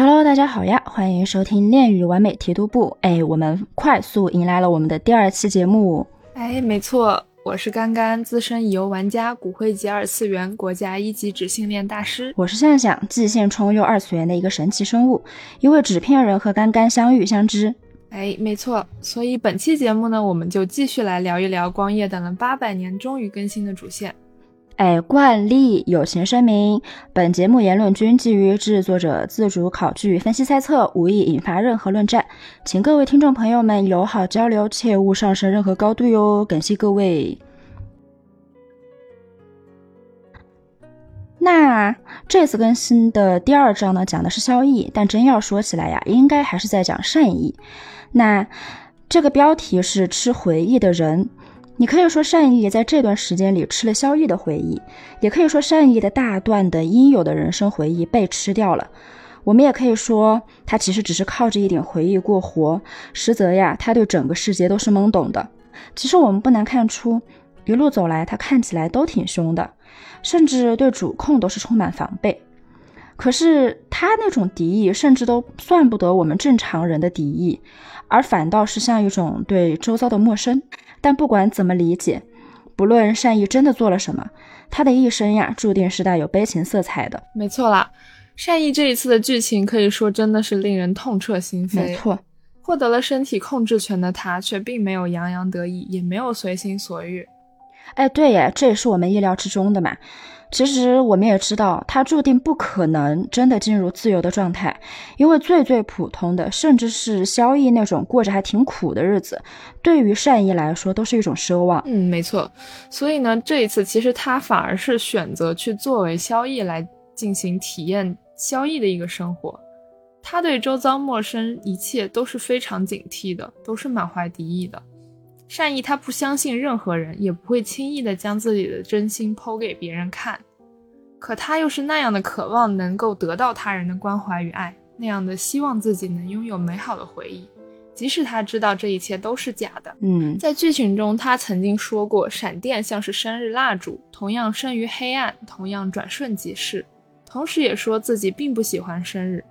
Hello，大家好呀，欢迎收听恋与完美提督部。哎，我们快速迎来了我们的第二期节目。哎，没错，我是甘甘，资深乙游玩家，骨灰级二次元，国家一级纸性恋大师。我是向向，极限冲又二次元的一个神奇生物，因为纸片人和甘甘相遇相知。哎，没错，所以本期节目呢，我们就继续来聊一聊光夜等了八百年终于更新的主线。哎，惯例友情声明：本节目言论均基于制作者自主考据、分析、猜测，无意引发任何论战，请各位听众朋友们友好交流，切勿上升任何高度哟。感谢各位。那这次更新的第二章呢，讲的是萧逸，但真要说起来呀，应该还是在讲善意。那这个标题是吃回忆的人。你可以说善意在这段时间里吃了萧逸的回忆，也可以说善意的大段的应有的人生回忆被吃掉了。我们也可以说他其实只是靠着一点回忆过活，实则呀，他对整个世界都是懵懂的。其实我们不难看出，一路走来他看起来都挺凶的，甚至对主控都是充满防备。可是他那种敌意，甚至都算不得我们正常人的敌意，而反倒是像一种对周遭的陌生。但不管怎么理解，不论善意真的做了什么，他的一生呀，注定是带有悲情色彩的。没错啦，善意这一次的剧情可以说真的是令人痛彻心扉。没错，获得了身体控制权的他，却并没有洋洋得意，也没有随心所欲。哎，对耶，这也是我们意料之中的嘛。其实我们也知道，他注定不可能真的进入自由的状态，因为最最普通的，甚至是萧逸那种过着还挺苦的日子，对于善意来说都是一种奢望。嗯，没错。所以呢，这一次其实他反而是选择去作为萧逸来进行体验萧逸的一个生活。他对周遭陌生一切都是非常警惕的，都是满怀敌意的。善意，他不相信任何人，也不会轻易的将自己的真心剖给别人看。可他又是那样的渴望能够得到他人的关怀与爱，那样的希望自己能拥有美好的回忆，即使他知道这一切都是假的。嗯，在剧情中，他曾经说过，闪电像是生日蜡烛，同样生于黑暗，同样转瞬即逝。同时也说自己并不喜欢生日。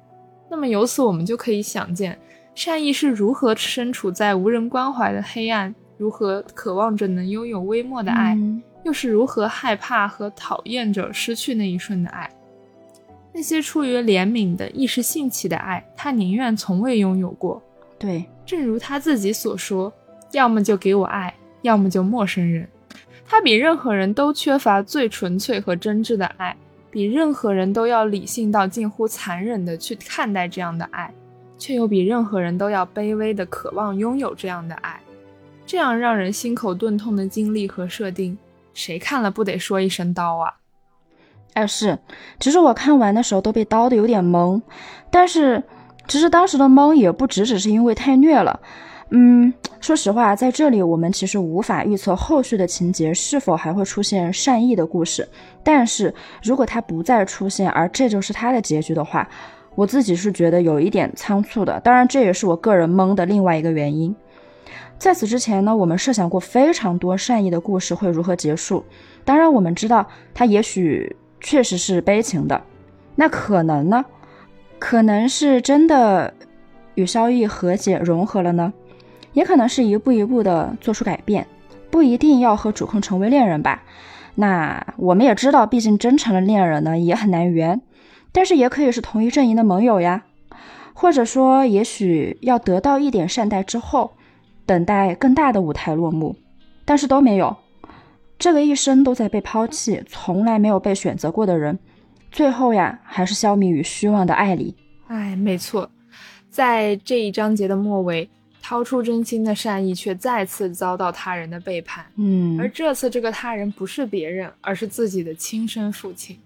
那么由此我们就可以想见，善意是如何身处在无人关怀的黑暗。如何渴望着能拥有微末的爱，又是如何害怕和讨厌着失去那一瞬的爱？那些出于怜悯的一时兴起的爱，他宁愿从未拥有过。对，正如他自己所说：“要么就给我爱，要么就陌生人。”他比任何人都缺乏最纯粹和真挚的爱，比任何人都要理性到近乎残忍的去看待这样的爱，却又比任何人都要卑微的渴望拥有这样的爱。这样让人心口钝痛的经历和设定，谁看了不得说一声刀啊？哎，是，其实我看完的时候都被刀的有点懵，但是其实当时的懵也不只只是因为太虐了。嗯，说实话，在这里我们其实无法预测后续的情节是否还会出现善意的故事，但是如果他不再出现，而这就是他的结局的话，我自己是觉得有一点仓促的。当然，这也是我个人懵的另外一个原因。在此之前呢，我们设想过非常多善意的故事会如何结束。当然，我们知道它也许确实是悲情的，那可能呢？可能是真的与萧逸和解融合了呢，也可能是一步一步的做出改变，不一定要和主控成为恋人吧。那我们也知道，毕竟真成了恋人呢，也很难圆。但是也可以是同一阵营的盟友呀，或者说，也许要得到一点善待之后。等待更大的舞台落幕，但是都没有。这个一生都在被抛弃、从来没有被选择过的人，最后呀，还是消弭于虚妄的爱里。哎，没错，在这一章节的末尾，掏出真心的善意却再次遭到他人的背叛。嗯，而这次这个他人不是别人，而是自己的亲生父亲。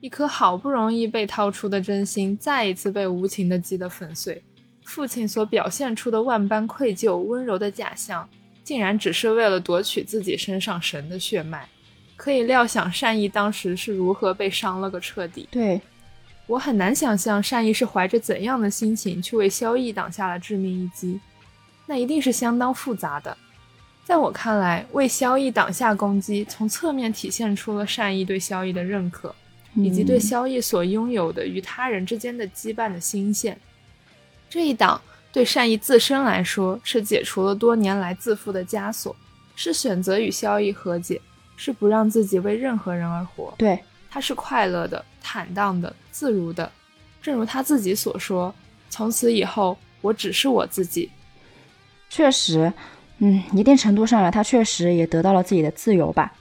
一颗好不容易被掏出的真心，再一次被无情的击得粉碎。父亲所表现出的万般愧疚、温柔的假象，竟然只是为了夺取自己身上神的血脉。可以料想善意当时是如何被伤了个彻底。对我很难想象善意是怀着怎样的心情去为萧逸挡下了致命一击，那一定是相当复杂的。在我看来，为萧逸挡下攻击，从侧面体现出了善意对萧逸的认可。以及对萧逸所拥有的与他人之间的羁绊的新鲜。这一档对善意自身来说是解除了多年来自负的枷锁，是选择与萧逸和解，是不让自己为任何人而活。对，他是快乐的、坦荡的、自如的。正如他自己所说：“从此以后，我只是我自己。”确实，嗯，一定程度上来，他确实也得到了自己的自由吧。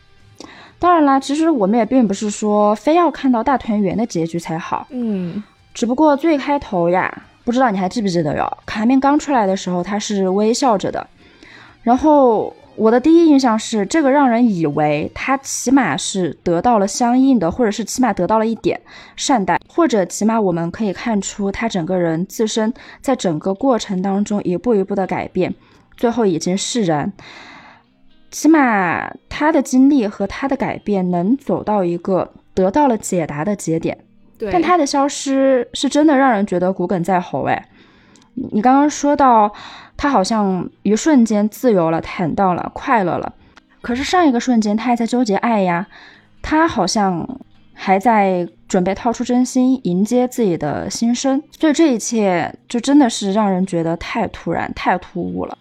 当然啦，其实我们也并不是说非要看到大团圆的结局才好。嗯，只不过最开头呀。不知道你还记不记得哟？卡面刚出来的时候，他是微笑着的。然后我的第一印象是，这个让人以为他起码是得到了相应的，或者是起码得到了一点善待，或者起码我们可以看出他整个人自身在整个过程当中一步一步的改变，最后已经释然。起码他的经历和他的改变能走到一个得到了解答的节点。但他的消失是真的让人觉得骨梗在喉哎！你刚刚说到他好像一瞬间自由了、坦荡了、快乐了，可是上一个瞬间他还在纠结爱呀，他好像还在准备掏出真心迎接自己的新生，所以这一切就真的是让人觉得太突然、太突兀了。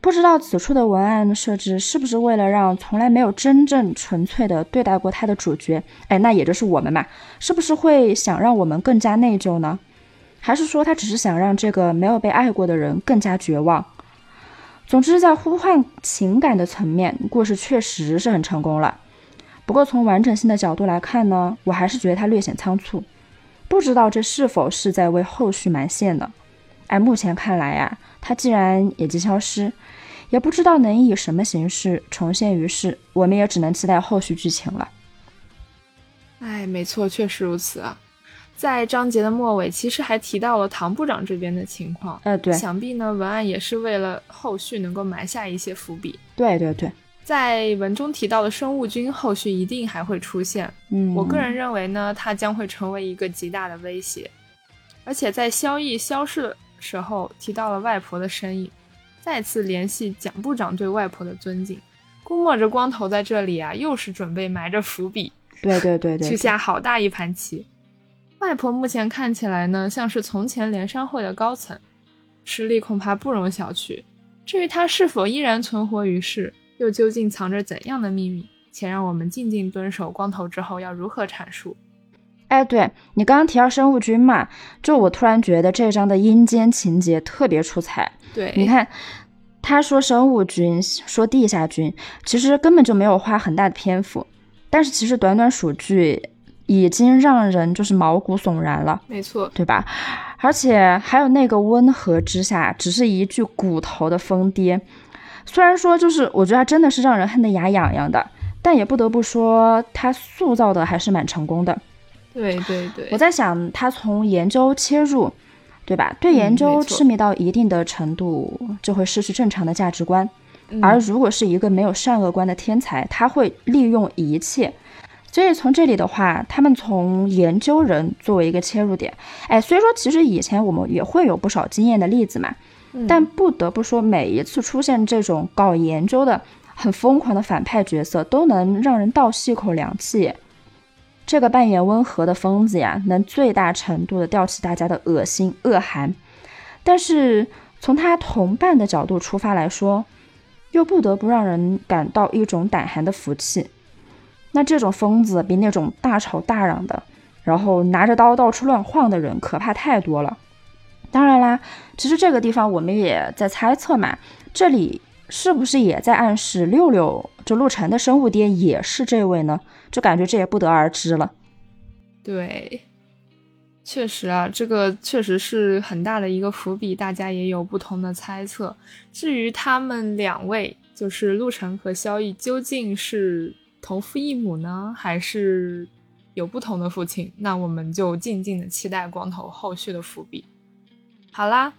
不知道此处的文案设置是不是为了让从来没有真正纯粹的对待过他的主角，哎，那也就是我们嘛，是不是会想让我们更加内疚呢？还是说他只是想让这个没有被爱过的人更加绝望？总之，在呼唤情感的层面，故事确实是很成功了。不过从完整性的角度来看呢，我还是觉得它略显仓促。不知道这是否是在为后续埋线呢？哎，目前看来呀，他既然已经消失。也不知道能以什么形式重现于世，我们也只能期待后续剧情了。哎，没错，确实如此啊。在章节的末尾，其实还提到了唐部长这边的情况。呃，对，想必呢，文案也是为了后续能够埋下一些伏笔。对对对，在文中提到的生物菌，后续一定还会出现。嗯，我个人认为呢，它将会成为一个极大的威胁。而且在萧逸消失的时候，提到了外婆的身影。再次联系蒋部长对外婆的尊敬，估摸着光头在这里啊，又是准备埋着伏笔，对对对对，去下好大一盘棋。外婆目前看起来呢，像是从前联商会的高层，实力恐怕不容小觑。至于她是否依然存活于世，又究竟藏着怎样的秘密，且让我们静静蹲守光头之后要如何阐述？哎，对你刚刚提到生物菌嘛，就我突然觉得这章的阴间情节特别出彩。对，你看，他说生物菌，说地下菌，其实根本就没有花很大的篇幅，但是其实短短数句，已经让人就是毛骨悚然了。没错，对吧？而且还有那个温和之下，只是一句骨头的疯癫，虽然说就是我觉得他真的是让人恨得牙痒痒的，但也不得不说他塑造的还是蛮成功的。对对对，我在想他从研究切入。对吧？对研究痴迷到一定的程度，就会失去正常的价值观。而如果是一个没有善恶观的天才，他会利用一切。所以从这里的话，他们从研究人作为一个切入点，哎，所以说其实以前我们也会有不少经验的例子嘛。但不得不说，每一次出现这种搞研究的很疯狂的反派角色，都能让人倒吸一口凉气。这个扮演温和的疯子呀，能最大程度的吊起大家的恶心恶寒，但是从他同伴的角度出发来说，又不得不让人感到一种胆寒的福气。那这种疯子比那种大吵大嚷的，然后拿着刀到处乱晃的人可怕太多了。当然啦，其实这个地方我们也在猜测嘛，这里。是不是也在暗示六六就陆晨的生物爹也是这位呢？就感觉这也不得而知了。对，确实啊，这个确实是很大的一个伏笔，大家也有不同的猜测。至于他们两位，就是陆晨和萧逸，究竟是同父异母呢，还是有不同的父亲？那我们就静静的期待光头后续的伏笔。好啦。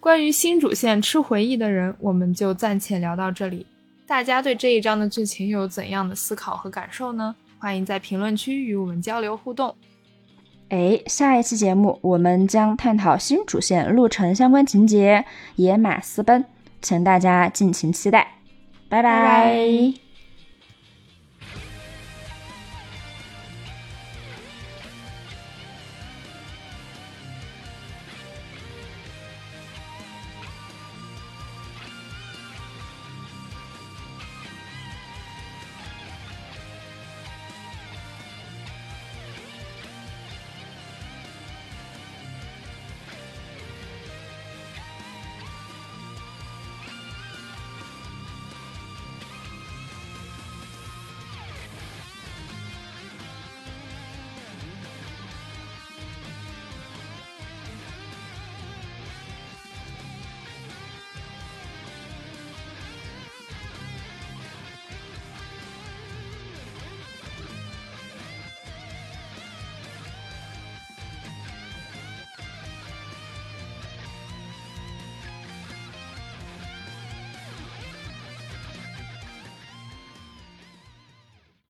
关于新主线吃回忆的人，我们就暂且聊到这里。大家对这一章的剧情有怎样的思考和感受呢？欢迎在评论区与我们交流互动。哎，下一期节目我们将探讨新主线路程相关情节——野马私奔，请大家敬请期待。拜拜。